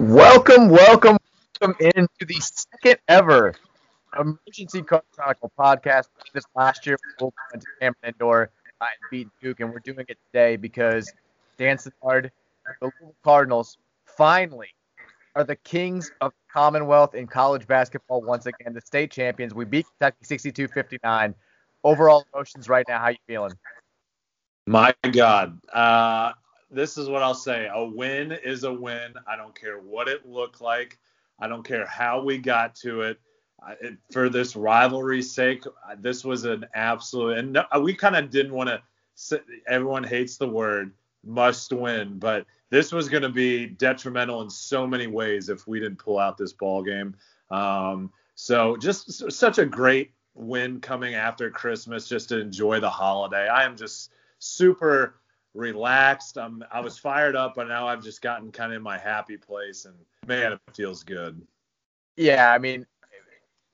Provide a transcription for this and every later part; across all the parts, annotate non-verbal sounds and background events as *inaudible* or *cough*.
Welcome, welcome, welcome into the second ever Emergency Card Chronicle podcast. This last year, we went to Cameron Indoor and beat Duke, and we're doing it today because Dan Sinnard, the Cardinals, finally are the kings of Commonwealth in college basketball once again. The state champions. We beat Kentucky 62-59. Overall emotions right now. How you feeling? My God, uh, this is what I'll say. A win is a win. I don't care what it looked like. I don't care how we got to it. it for this rivalry's sake, this was an absolute. And no, we kind of didn't want to. Everyone hates the word must win, but this was going to be detrimental in so many ways if we didn't pull out this ball game. Um, so just such a great win coming after Christmas, just to enjoy the holiday. I am just super relaxed. I'm I was fired up, but now I've just gotten kind of in my happy place, and man, it feels good. Yeah, I mean,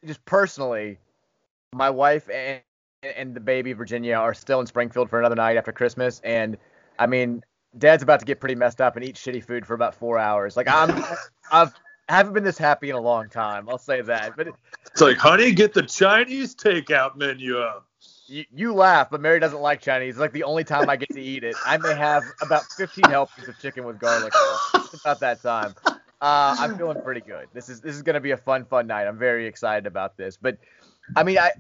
just personally, my wife and and the baby Virginia are still in Springfield for another night after Christmas, and I mean, Dad's about to get pretty messed up and eat shitty food for about four hours. Like I'm, I've haven't been this happy in a long time. I'll say that. But it's like, honey, get the Chinese takeout menu up you, laugh, but Mary doesn't like Chinese. It's like the only time I get to eat it. I may have about 15 helpings of chicken with garlic. It's about that time. Uh, I'm feeling pretty good. This is this is gonna be a fun, fun night. I'm very excited about this. But I mean, I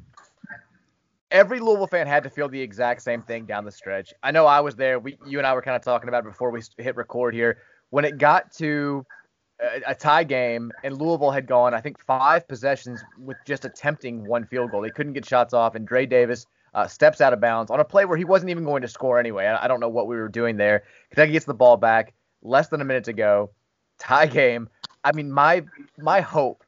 every Louisville fan had to feel the exact same thing down the stretch. I know I was there. We, you and I were kind of talking about it before we hit record here. When it got to a, a, tie game, and Louisville had gone, I think, five possessions with just attempting one field goal. They couldn't get shots off, and Dre Davis uh, steps out of bounds on a play where he wasn't even going to score anyway. I, I, don't know what we were doing there. Kentucky gets the ball back, less than a minute to go, tie game. I mean, my my hope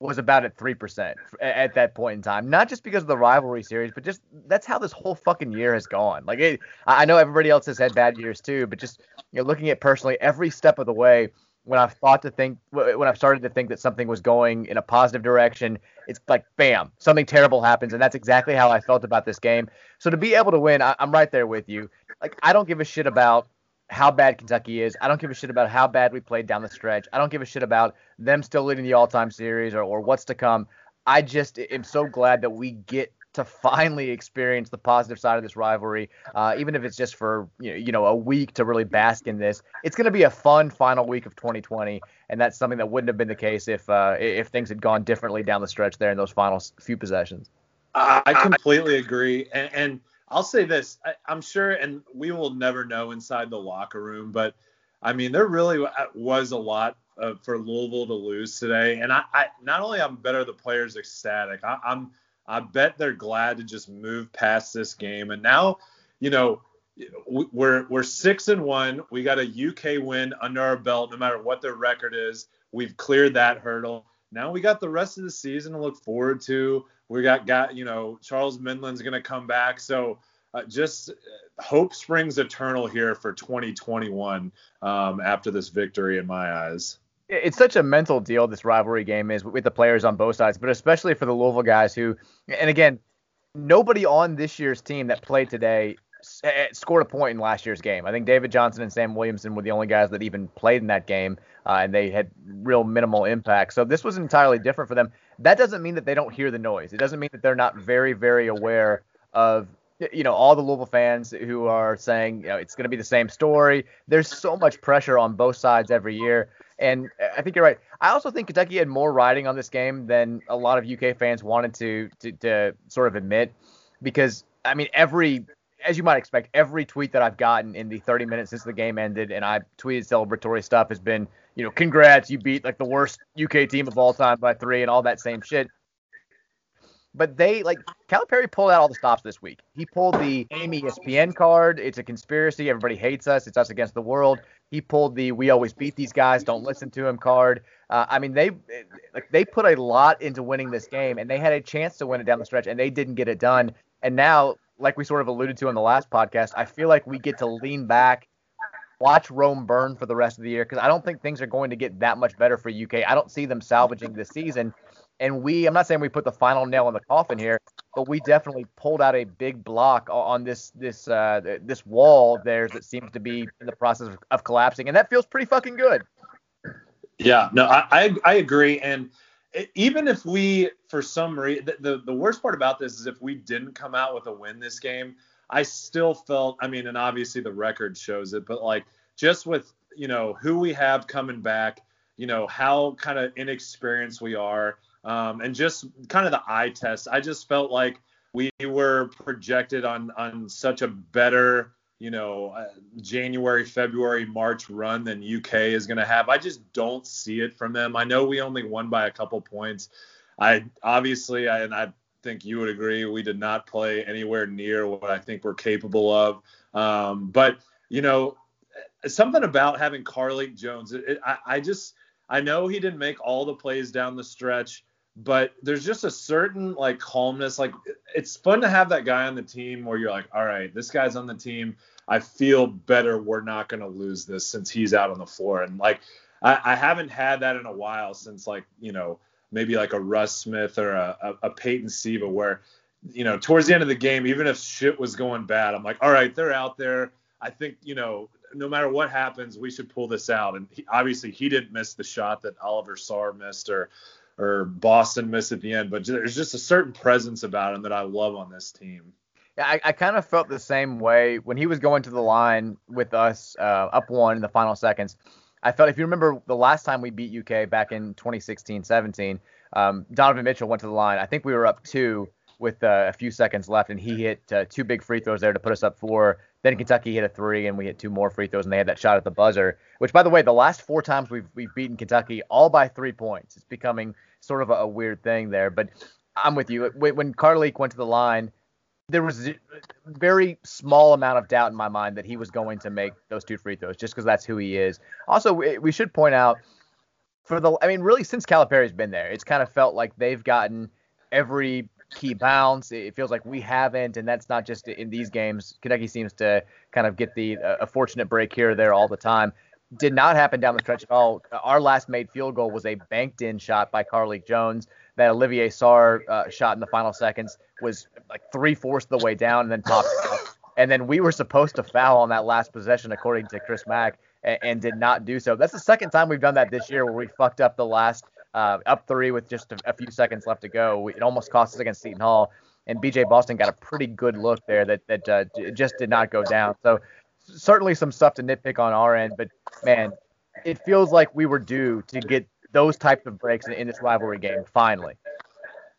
was about at three percent at that point in time. Not just because of the rivalry series, but just that's how this whole fucking year has gone. Like, it, I know everybody else has had bad years too, but just you know, looking at personally every step of the way when I've thought to think when I've started to think that something was going in a positive direction, it's like bam, something terrible happens, and that's exactly how I felt about this game. So to be able to win, I, am right there with you. Like I don't give a shit about how bad Kentucky is. I don't give a shit about how bad we played down the stretch. I don't give a shit about them still leading the all-time series or, or what's to come. I just am so glad that we get to finally experience the positive side of this rivalry, uh, even if it's just for you know a week to really bask in this. It's going to be a fun final week of 2020, and that's something that wouldn't have been the case if uh, if things had gone differently down the stretch there in those final few possessions. I completely agree, and, and I'll say this: I, I'm sure, and we will never know inside the locker room, but I mean, there really was a lot uh, for Louisville to lose today, and I, I not only I'm better the players ecstatic, I, I'm I bet they're glad to just move past this game. And now, you know, we're we're six and one. We got a UK win under our belt, no matter what their record is. We've cleared that hurdle. Now we got the rest of the season to look forward to. We got got you know Charles Minlend's gonna come back, so uh, just uh, hope springs eternal here for 2021 um, after this victory in my eyes it's such a mental deal this rivalry game is with the players on both sides, but especially for the Louisville guys who, and again, nobody on this year's team that played today eh, scored a point in last year's game. I think David Johnson and Sam Williamson were the only guys that even played in that game, uh, and they had real minimal impact. So this was entirely different for them. That doesn't mean that they don't hear the noise. It doesn't mean that they're not very, very aware of you know all the Louisville fans who are saying you know it's going to be the same story. There's so much pressure on both sides every year. And I think you're right. I also think Kentucky had more riding on this game than a lot of UK fans wanted to, to, to sort of admit, because I mean every as you might expect, every tweet that I've gotten in the 30 minutes since the game ended, and I tweeted celebratory stuff, has been, you know, congrats, you beat like the worst UK team of all time by three, and all that same shit. But they like Calipari pulled out all the stops this week. He pulled the Amy ESPN card. It's a conspiracy. Everybody hates us. It's us against the world. He pulled the "We always beat these guys, don't listen to him" card. Uh, I mean, they like they put a lot into winning this game, and they had a chance to win it down the stretch, and they didn't get it done. And now, like we sort of alluded to in the last podcast, I feel like we get to lean back, watch Rome burn for the rest of the year because I don't think things are going to get that much better for UK. I don't see them salvaging this season. And we, I'm not saying we put the final nail in the coffin here, but we definitely pulled out a big block on this this uh, this wall there that seems to be in the process of, collapsing, and that feels pretty fucking good. Yeah, no, I I, I agree, and even if we for some reason the, the, the worst part about this is if we didn't come out with a win this game i still felt i mean and obviously the record shows it but like just with you know who we have coming back you know how kind of inexperienced we are um, and just kind of the eye test i just felt like we were projected on on such a better you know uh, January, February, March run than UK is going to have. I just don't see it from them. I know we only won by a couple points. I obviously, I, and I think you would agree, we did not play anywhere near what I think we're capable of. Um, but you know, something about having Carlik Jones, it, it, I, I just, I know he didn't make all the plays down the stretch but there's just a certain like calmness. Like it's fun to have that guy on the team where you're like, all right, this guy's on the team. I feel better. We're not going to lose this since he's out on the floor. And like, I, I, haven't had that in a while since like, you know, maybe like a Russ Smith or a, a, a Peyton Siva where, you know, towards the end of the game, even if shit was going bad, I'm like, all right, they're out there. I think, you know, no matter what happens, we should pull this out. And he, obviously, he didn't miss the shot that Olivier Sarr missed or or Boston miss at the end, but there's just a certain presence about him that I love on this team. Yeah, I, I kind of felt the same way when he was going to the line with us uh, up one in the final seconds. I felt if you remember the last time we beat UK back in 2016-17, um, Donovan Mitchell went to the line. I think we were up two with uh, a few seconds left, and he hit uh, two big free throws there to put us up four. Then Kentucky hit a three, and we hit two more free throws, and they had that shot at the buzzer. Which, by the way, the last four times we've we've beaten Kentucky, all by three points. It's becoming sort of a, a weird thing there. But I'm with you. When Carlik went to the line, there was a very small amount of doubt in my mind that he was going to make those two free throws, just because that's who he is. Also, we should point out for the, I mean, really since Calipari's been there, it's kind of felt like they've gotten every key bounce. It feels like we haven't, and that's not just in these games. Kentucky seems to kind of get the uh, a fortunate break here or there all the time. Did not happen down the stretch at all. Our last made field goal was a banked in shot by Carlik Jones. That Olivier Sarr uh, shot in the final seconds was like three fourths of the way down and then popped. And then we were supposed to foul on that last possession, according to Chris Mack, and, and did not do so. That's the second time we've done that this year where we fucked up the last uh, up three with just a, a, few seconds left to go. It almost cost us against Seton Hall, and BJ Boston got a pretty good look there that that uh, just did not go down. So certainly some stuff to nitpick on our end, but man, it feels like we were due to get those types of breaks in, in this rivalry game finally.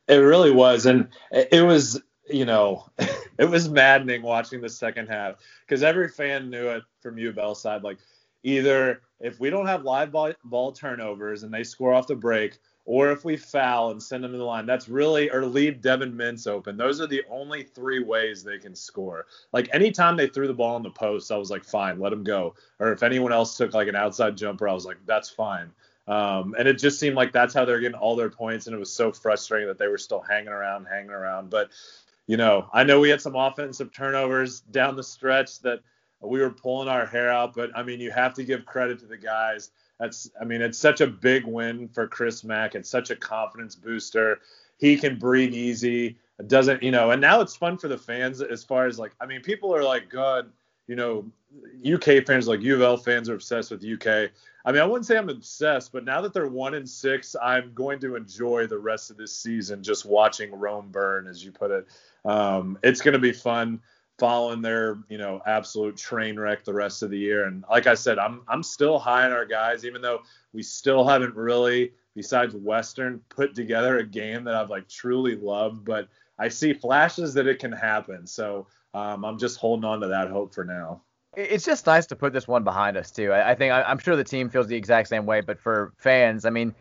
It really was, and it was you know, *laughs* it was maddening watching the second half because every fan knew it from U of L side. Like, either if we don't have live ball, ball turnovers and they score off the break, or if we foul and send them to the line, that's really or leave Davion Mintz open. Those are the only three ways they can score. Like anytime they threw the ball in the post, I was like, fine, let them go. Or if anyone else took like an outside jumper, I was like, that's fine. Um, and it just seemed like that's how they're getting all their points, and it was so frustrating that they were still hanging around, hanging around. But you know, I know we had some offensive turnovers down the stretch that we were pulling our hair out, but I mean, you have to give credit to the guys. That's, I mean, it's such a big win for Chris Mack. It's such a confidence booster. He can breathe easy. It doesn't, you know, and now it's fun for the fans as far as like, I mean, people are like, God, you know, UK fans, like U of L fans, are obsessed with UK. I mean, I wouldn't say I'm obsessed, but now that they're one in six, I'm going to enjoy the rest of this season just watching Rome burn, as you put it. Um, it's going to be fun following their, you know, absolute train wreck the rest of the year. And like I said, I'm I'm still high on our guys, even though we still haven't really, besides Western, put together a game that I've like truly loved. But I see flashes that it can happen. So um, I'm just holding on to that hope for now. It's just nice to put this one behind us too. I, I think I, am sure the team feels the exact same way. But for fans, I mean,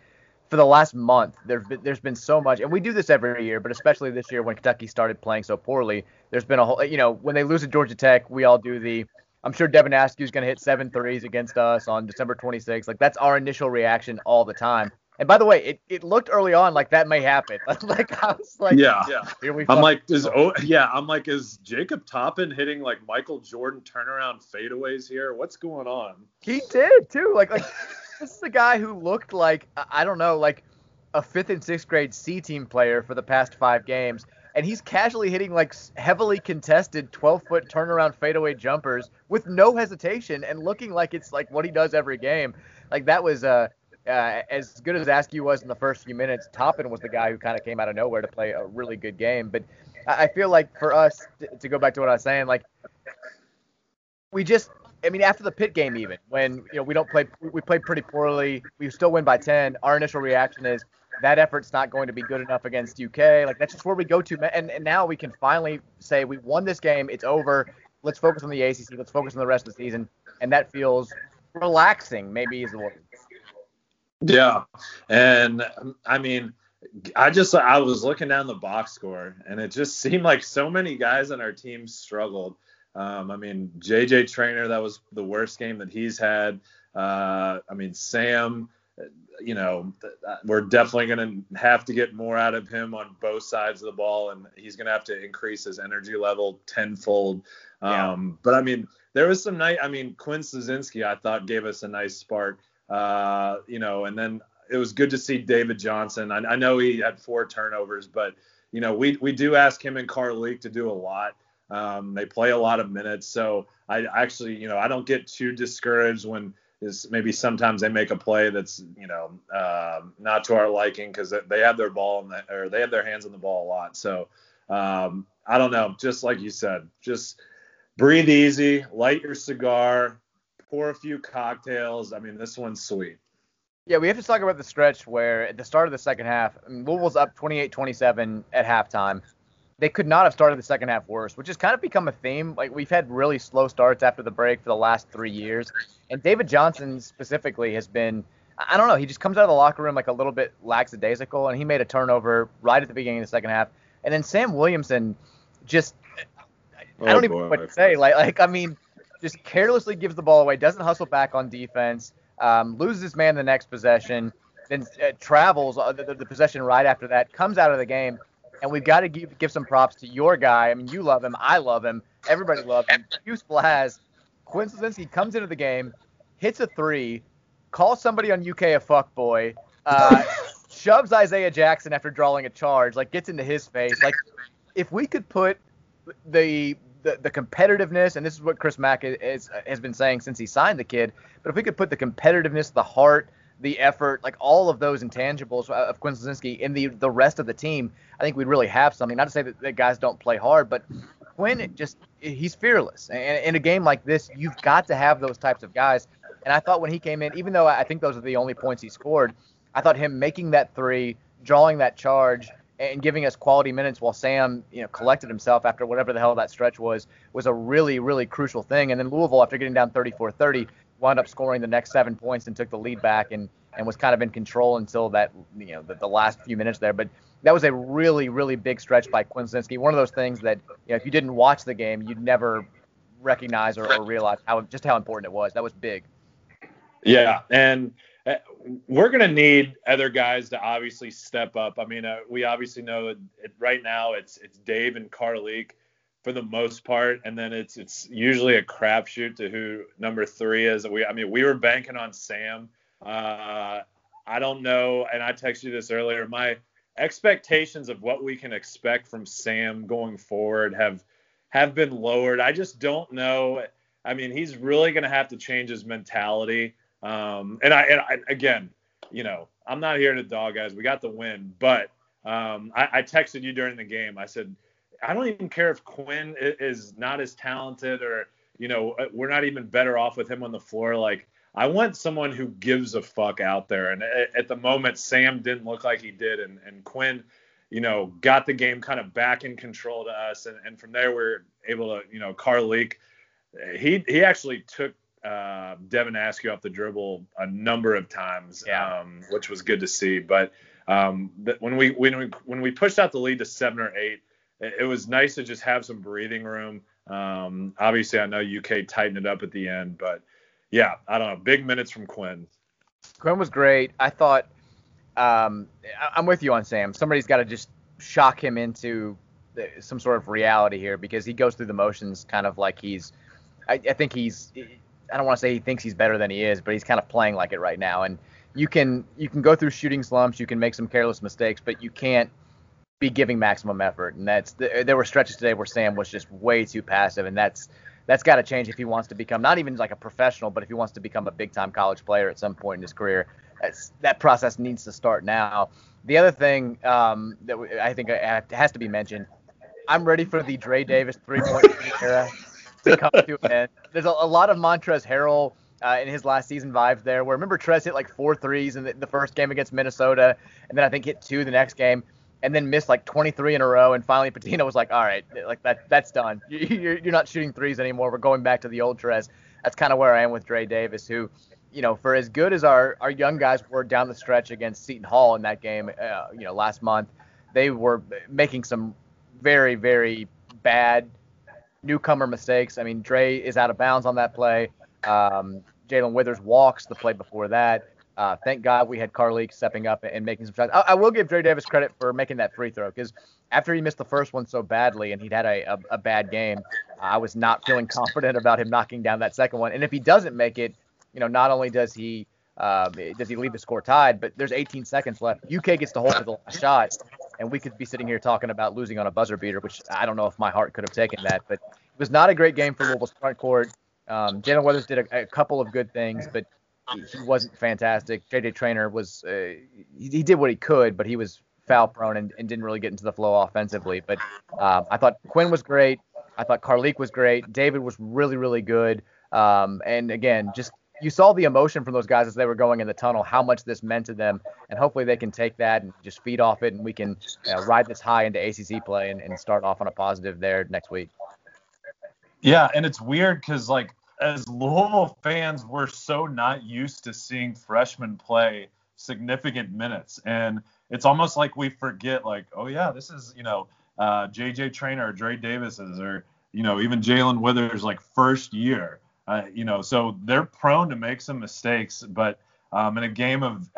for the last month, there's been, there's been so much, and we do this every year, but especially this year when Kentucky started playing so poorly, there's been a whole, you know, when they lose to Georgia Tech, we all do the, I'm sure Devin Askew's going to hit seven threes against us on December 26th. Like that's our initial reaction all the time. And by the way, it, it looked early on like that may happen. *laughs* like I was like, yeah, yeah. I'm like, is oh yeah, I'm like, is Jacob Toppin hitting like Michael Jordan turnaround fadeaways here? What's going on? He did too. Like like this is the guy who looked like I don't know, like a fifth and sixth grade C team player for the past five games, and he's casually hitting like heavily contested 12 foot turnaround fadeaway jumpers with no hesitation and looking like it's like what he does every game. Like that was uh uh, as good as Askew was in the first few minutes, Toppin was the guy who kind of came out of nowhere to play a really good game. But I feel like for us to go back to what I was saying, like we just I mean, after the Pitt game, even when you know we don't play, we played pretty poorly. We still win by 10. Our initial reaction is that effort's not going to be good enough against UK. Like that's just where we go to, and, and now we can finally say we won this game. It's over. Let's focus on the ACC. Let's focus on the rest of the season, and that feels relaxing. Maybe is the word. Yeah, and I mean, I just I was looking down the box score, and it just seemed like so many guys on our team struggled. Um, I mean, JJ Traynor, that was the worst game that he's had. Uh, I mean, Sam, you know, we're definitely going to have to get more out of him on both sides of the ball, and he's going to have to increase his energy level tenfold. Yeah. Um, but I mean, there was some night. I mean, Quinn Slazinski, I thought gave us a nice spark. Uh, you know, and then it was good to see David Johnson. I, I know he had four turnovers, but you know, we we do ask him and Carlik to do a lot. Um, they play a lot of minutes, so I actually, you know, I don't get too discouraged when is maybe sometimes they make a play that's you know uh, not to our liking because they have their ball in the, or they have their hands on the ball a lot. So um, I don't know, just like you said, just breathe easy, light your cigar, pour a few cocktails. I mean, this one's sweet. Yeah, we have to talk about the stretch where at the start of the second half, Louisville's up 28-27 at halftime they could not have started the second half worse, which has kind of become a theme. Like we've had really slow starts after the break for the last three years, and David Johnson specifically has been. I don't know. He just comes out of the locker room like a little bit lackadaisical, and he made a turnover right at the beginning of the second half. And then Sam Williamson just. I don't oh, even know what to say. Like, like I mean, just carelessly gives the ball away, doesn't hustle back on defense, um, loses his man the next possession, then uh, travels uh, the, the possession right after that, comes out of the game and we've got to give give some props to your guy. I mean, you love him, I love him, everybody loves him. *laughs* Hugh Splaz, Quinn Slazinski comes into the game, hits a three, calls somebody on UK a fuckboy, uh, *laughs* shoves Isaiah Jackson after drawing a charge, like gets into his face. Like, if we could put the the, the competitiveness, and this is what Chris Mack is, has been saying since he signed the kid, but if we could put the competitiveness, the heart, the effort, like all of those intangibles uh, of Quinn Slazinski in the the rest of the team, I think we'd really have something. Not to say that, that guys don't play hard, but Quinn just he's fearless. And in a game like this, you've got to have those types of guys. And I thought when he came in, even though I think those are the only points he scored, I thought him making that three, drawing that charge, and giving us quality minutes while Sam, you know, collected himself after whatever the hell that stretch was, was a really, really crucial thing. And then Louisville, after getting down 34-30, wound up scoring the next seven points and took the lead back and and was kind of in control until that you know the, the last few minutes there. But that was a really really big stretch by Quinn One of those things that you know if you didn't watch the game, you'd never recognize or, or realize how just how important it was. That was big. Yeah, and uh, we're going to need other guys to obviously step up. I mean, uh, we obviously know it, right now it's it's Dave and Carlik for the most part, and then it's it's usually a crapshoot to who number three is. We I mean we were banking on Sam. Uh, I don't know, and I texted you this earlier. My expectations of what we can expect from Sam going forward have have been lowered. I just don't know. I mean, he's really going to have to change his mentality. Um, and I, and I, again, you know, I'm not here to dog guys. We got the win, but um, I, I texted you during the game. I said I don't even care if Quinn is not as talented or you know uh, we're not even better off with him on the floor. Like I want someone who gives a fuck out there. And at the moment, Sam didn't look like he did, and and Quinn, you know, got the game kind of back in control to us, and, and from there we are able to, you know, Carlik, he he actually took uh, Devin Askew off the dribble a number of times, yeah. um, which was good to see. But um, when we when we when we pushed out the lead to seven or eight it was nice to just have some breathing room. Um, obviously, I know UK tightened it up at the end, but yeah, I don't know. Big minutes from Quinn. Quinn was great. I thought um, I'm with you on Sam. Somebody's got to just shock him into some sort of reality here because he goes through the motions kind of like he's. I, I think he's. I don't want to say he thinks he's better than he is, but he's kind of playing like it right now. And you can you can go through shooting slumps, you can make some careless mistakes, but you can't be giving maximum effort. And that's there were stretches today where Sam was just way too passive, and that's that's got to change if he wants to become not even like a professional, but if he wants to become a big time college player at some point in his career. That's that process needs to start now. The other thing um, that I think has to be mentioned, I'm ready for the Dre Davis three point *laughs* era to come to an end. There's a, a lot of Montrezl Harrell uh, in his last season vibes there. Where remember Trez hit like four threes in the, the, first game against Minnesota, and then I think hit two the next game, and then missed like 23 in a row. And finally Patino was like, all right, like that that's done. You're, you're not shooting threes anymore. We're going back to the old Trez. That's kind of where I am with Dre Davis, who, you know, for as good as our our young guys were down the stretch against Seton Hall in that game, uh, you know, last month, they were making some very very bad newcomer mistakes. I mean, Dre is out of bounds on that play. Um, Jae'Lyn Withers walks the play before that. Uh, thank God we had Carlik stepping up and making some shots. I, I, will give Dre Davis credit for making that free throw because after he missed the first one so badly and he'd had a, a, a, bad game, I was not feeling *laughs* confident about him knocking down that second one. And if he doesn't make it, you know, not only does he um, does he leave the score tied, but there's 18 seconds left. UK gets to hold for the last shot, and we could be sitting here talking about losing on a buzzer beater, which I don't know if my heart could have taken that. But it was not a great game for Louisville's front court. Um, Jae'Lyn Withers did a, a, couple of good things, but he, wasn't fantastic. JJ Traynor was uh, he, he, did what he could, but he was foul prone and, and didn't really get into the flow offensively. But um, I thought Quinn was great. I thought Carlik was great. David was really really good. Um, and again, just you saw the emotion from those guys as they were going in the tunnel, how much this meant to them, and hopefully they can take that and just feed off it, and we can uh, ride this high into ACC play and, and start off on a positive there next week. Yeah, and it's weird because like as Louisville fans, we're so not used to seeing freshmen play significant minutes, and it's almost like we forget like, oh yeah, this is you know uh, JJ Traynor, or Dre Davis's or you know even Jae'Lyn Withers like first year, uh, you know, so they're prone to make some mistakes, but um, in a game of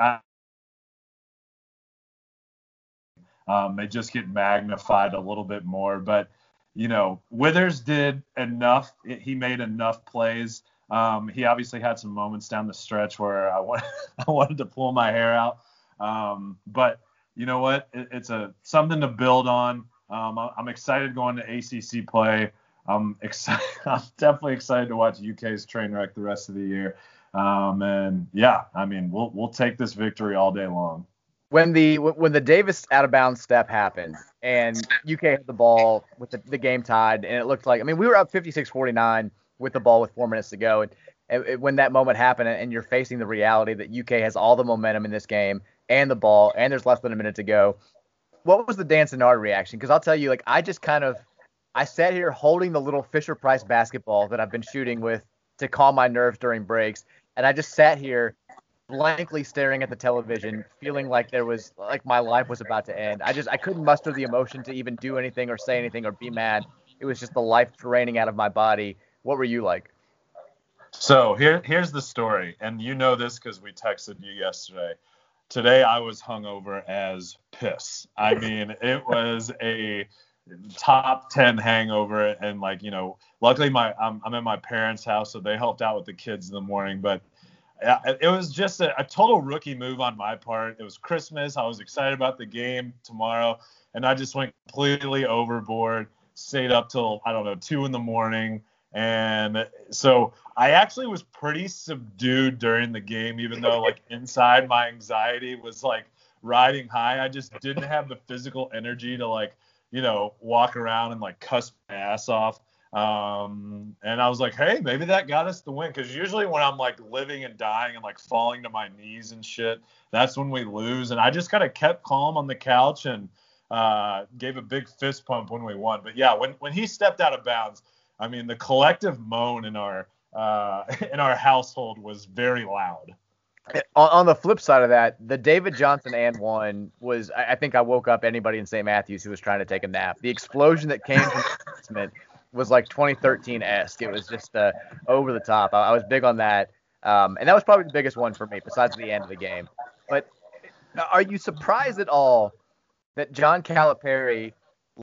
um, they just get magnified a little bit more, but you know, Withers did enough. He made enough plays. Um, he obviously had some moments down the stretch where I, want, *laughs* I wanted to pull my hair out. Um, but you know what? It, it's a something to build on. Um, I, am excited going to ACC play. I'm excited. *laughs* I'm definitely excited to watch UK's train wreck the rest of the year. Um, and yeah, I mean, we'll we'll take this victory all day long when the when the Davis out of bounds step happened and UK had the ball with the, the game tied and it looked like I mean we were up 56-49 with the ball with four minutes to go. And, and when that moment happened and you're facing the reality that UK has all the momentum in this game and the ball and there's less than a minute to go what was the Dan Sinnard reaction? Because I'll tell you like I just kind of I sat here holding the little Fisher Price basketball that I've been shooting with to calm my nerves during breaks. And I just sat here blankly staring at the television, feeling like there was like my life was about to end. I just I couldn't muster the emotion to even do anything or say anything or be mad. It was just the life draining out of my body. What were you like? So here here's the story, and you know this because we texted you yesterday. Today I was hungover as piss. I mean, it was a top 10 hangover and like you know luckily my I'm, I'm at my parents house so they helped out with the kids in the morning but it was just a, a, total rookie move on my part. It was Christmas. I was excited about the game tomorrow, and I just went completely overboard. Stayed up till I don't know two in the morning, and so I actually was pretty subdued during the game, even though like *laughs* inside my anxiety was like riding high. I just didn't have the physical energy to like you know walk around and like cuss my ass off. Um, and I was like, hey, maybe that got us the win. Because usually when I'm like living and dying and like falling to my knees and shit, that's when we lose. And I just kind of kept calm on the couch and uh, gave a big fist pump when we won. But yeah, when when he stepped out of bounds, I mean, the collective moan in our uh, *laughs* in our household was very loud. On, on, the flip side of that, the David Johnson and one was, I, I think I woke up anybody in St. Matthews who was trying to take a nap. The explosion that came from *laughs* the was like 2013 esque. It was just uh, over the top. I, I, was big on that, um, and that was probably the biggest one for me, besides the end of the game. But are you surprised at all that John Calipari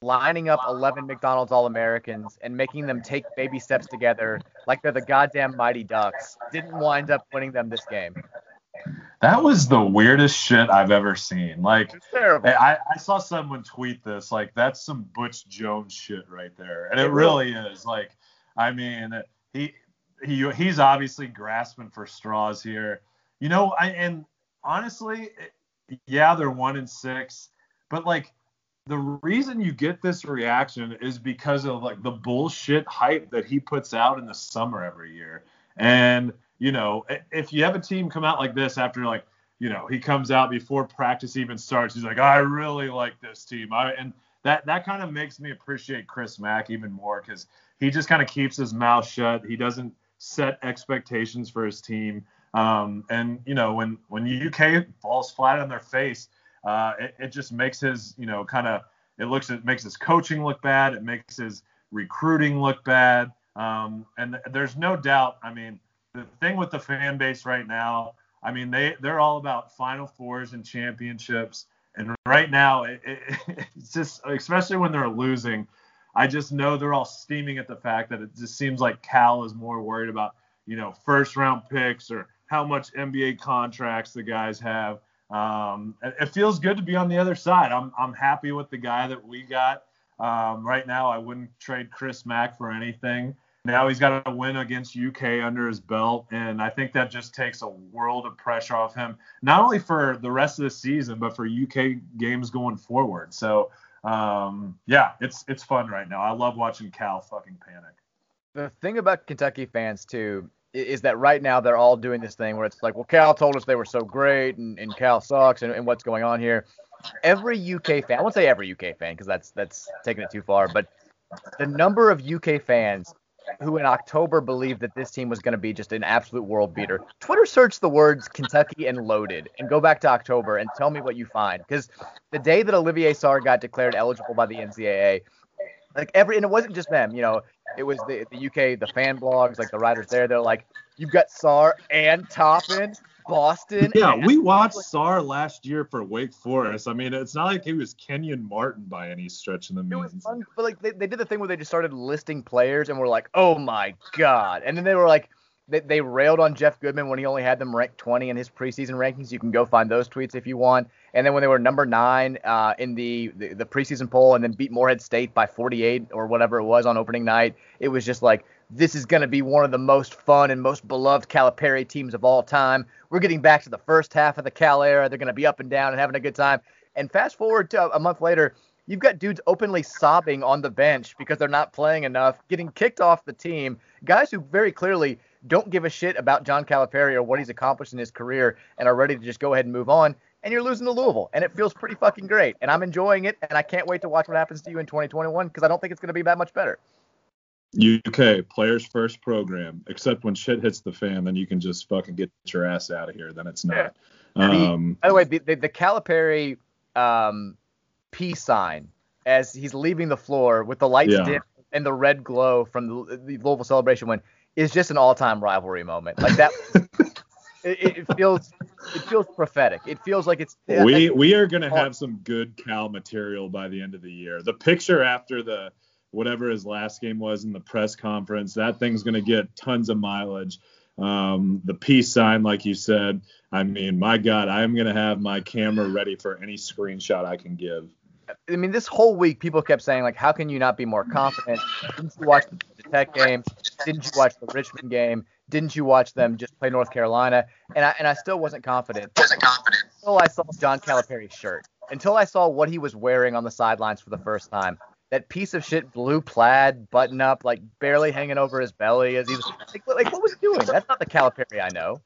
lining up 11 McDonald's All Americans and making them take baby steps together like they're the goddamn Mighty Ducks didn't wind up winning them this game? That was the weirdest shit I've ever seen. Like, I, I saw someone tweet this. Like, that's some Butch Jones shit right there, and it really is. Like, I mean, he he he's obviously grasping for straws here. You know, I and honestly, yeah, they're one in six, but like the reason you get this reaction is because of like the bullshit hype that he puts out in the summer every year. And you know, if you have a team come out like this after like, you know, he comes out before practice even starts, he's like, I really like this team. I and that that kind of makes me appreciate Chris Mack even more because he just kind of keeps his mouth shut. He doesn't set expectations for his team. Um, and you know, when when UK falls flat on their face, uh, it, it just makes his you know kind of it looks it makes his coaching look bad. It makes his recruiting look bad. Um, and there's no doubt. I mean, the thing with the fan base right now, I mean, they they're all about Final Fours and championships. And right now, it, it, *laughs* it's just especially when they're losing, I just know they're all steaming at the fact that it just seems like Cal is more worried about you know first round picks or how much NBA contracts the guys have. Um, it, feels good to be on the other side. I'm I'm happy with the guy that we got. Um, right now, I wouldn't trade Chris Mack for anything. Now he's got a win against UK under his belt, and I think that just takes a world of pressure off him, not only for the rest of the season, but for UK games going forward. So, um, yeah, it's it's fun right now. I love watching Cal fucking panic. The thing about Kentucky fans too is that right now they're all doing this thing where it's like, well, Cal told us they were so great, and, and Cal sucks, and, and what's going on here. Every UK fan, I won't say every UK fan because that's that's taking it too far, but the number of UK fans who in October believed that this team was going to be just an absolute world beater. Twitter search the words Kentucky and loaded and go back to October and tell me what you find. Because the day that Olivier Sarr got declared eligible by the NCAA, like every, and it wasn't just them, you know, it was the, the UK, the fan blogs, like the writers there, they're like, you've got Sarr and Toppin Boston. Yeah, we watched Sarr last year for Wake Forest. I mean, it's not like he was Kenyon Martin by any stretch of the means. Fun, but like they, they did the thing where they just started listing players and were like, oh my god, and then they were like. They, they railed on Jeff Goodman when he only had them ranked 20 in his preseason rankings. You can go find those tweets if you want. And then when they were number nine uh, in the, the the preseason poll and then beat Morehead State by 48 or whatever it was on opening night, it was just like this is going to be one of the most fun and most beloved Calipari teams of all time. We're getting back to the first half of the Cal era. They're going to be up and down and having a good time. And fast forward to a month later, you've got dudes openly sobbing on the bench because they're not playing enough, getting kicked off the team. Guys who very clearly don't give a shit about John Calipari or what he's accomplished in his career and are ready to just go ahead and move on. And you're losing to Louisville, and it feels pretty fucking great. And I'm enjoying it, and I can't wait to watch what happens to you in 2021 because I don't think it's going to be that much better. UK players first program, except when shit hits the fan, then you can just fucking get your ass out of here. Then it's not. Yeah. Um, by the way, the, the, the Calipari um, peace sign as he's leaving the floor with the lights yeah. dim and the red glow from the, the Louisville celebration win is just an all-time rivalry moment. Like that. *laughs* it, it, feels it feels prophetic. It feels like it's we we are gonna have some good Cal material by the end of the year. The picture after the whatever his last game was in the press conference. That thing's going to get tons of mileage. Um, the peace sign, like you said, I mean, my God, I'm going to have my camera ready for any screenshot I can give. I mean, this whole week, people kept saying, like, how can you not be more confident? Didn't you watch the Tech game? Didn't you watch the Richmond game? Didn't you watch them just play North Carolina? And I and I still wasn't confident. Wasn't confident until I saw John Calipari's shirt. Until I saw what he was wearing on the sidelines for the first time that piece of shit blue plaid button up, like barely hanging over his belly as he was like, like what was he doing? That's not the Calipari I know.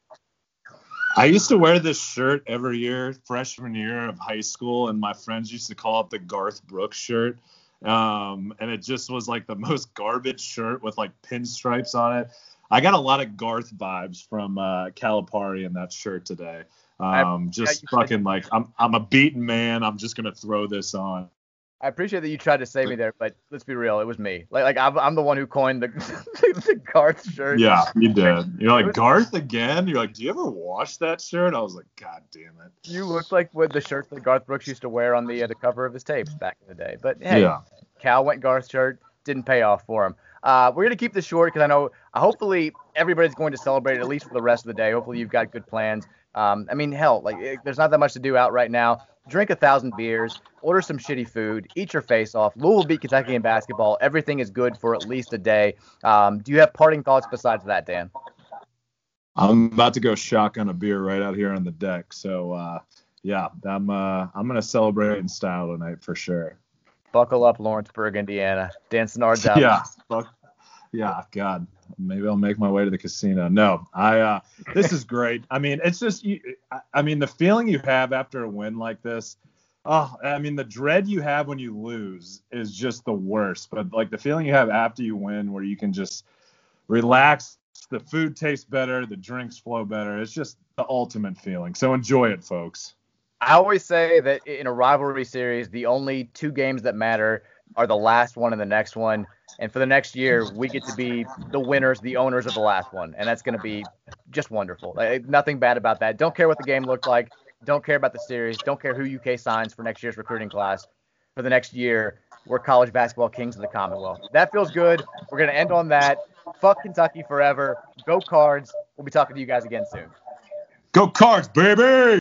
I used to wear this shirt every year, freshman year of high school, and my friends used to call it the Garth Brooks shirt. Um, and it just was like the most garbage shirt with like pinstripes on it. I got a lot of Garth vibes from uh, Calipari in that shirt today. Um, just fucking like I'm I'm a beaten man. I'm just gonna throw this on. I appreciate that you tried to save me there, but let's be real, it was me. Like, like I'm, I'm the one who coined the, *laughs* the Garth shirt. Yeah, you did. You're like was, Garth again. You're like, do you ever wash that shirt? I was like, God damn it. You look like with the shirts that Garth Brooks used to wear on the uh, the cover of his tapes back in the day. But hey, yeah. Cal went Garth shirt, didn't pay off for him. Uh, we're gonna keep this short because I know uh, hopefully everybody's going to celebrate at least for the rest of the day. Hopefully you've got good plans. Um, I mean, hell, like it, there's not that much to do out right now drink a thousand beers, order some shitty food, eat your face off. Louisville beat Kentucky in basketball. Everything is good for at least a day. Um, do you have parting thoughts besides that, Dan? I'm about to go shotgun a beer right out here on the deck. So uh, yeah, I'm uh, I'm gonna celebrate in style tonight for sure. Buckle up, Lawrenceburg, Indiana. Dan Snard's *laughs* out. Yeah, fuck. Yeah, God, maybe I'll make my way to the casino. No, I. Uh, this is great. I mean, it's just. You, I mean, the feeling you have after a win like this. Oh, I mean, the dread you have when you lose is just the worst. But like the feeling you have after you win, where you can just relax, the food tastes better, the drinks flow better. It's just the ultimate feeling. So enjoy it, folks. I always say that in a rivalry series, the only two games that matter are the last one and the next one. And for the next year, we get to be the winners, the owners of the last one. And that's going to be just wonderful. Like, nothing bad about that. Don't care what the game looked like. Don't care about the series. Don't care who UK signs for next year's recruiting class. For the next year, we're college basketball kings of the Commonwealth. That feels good. We're going to end on that. Fuck Kentucky forever. Go Cards. We'll be talking to you guys again soon. Go Cards, baby!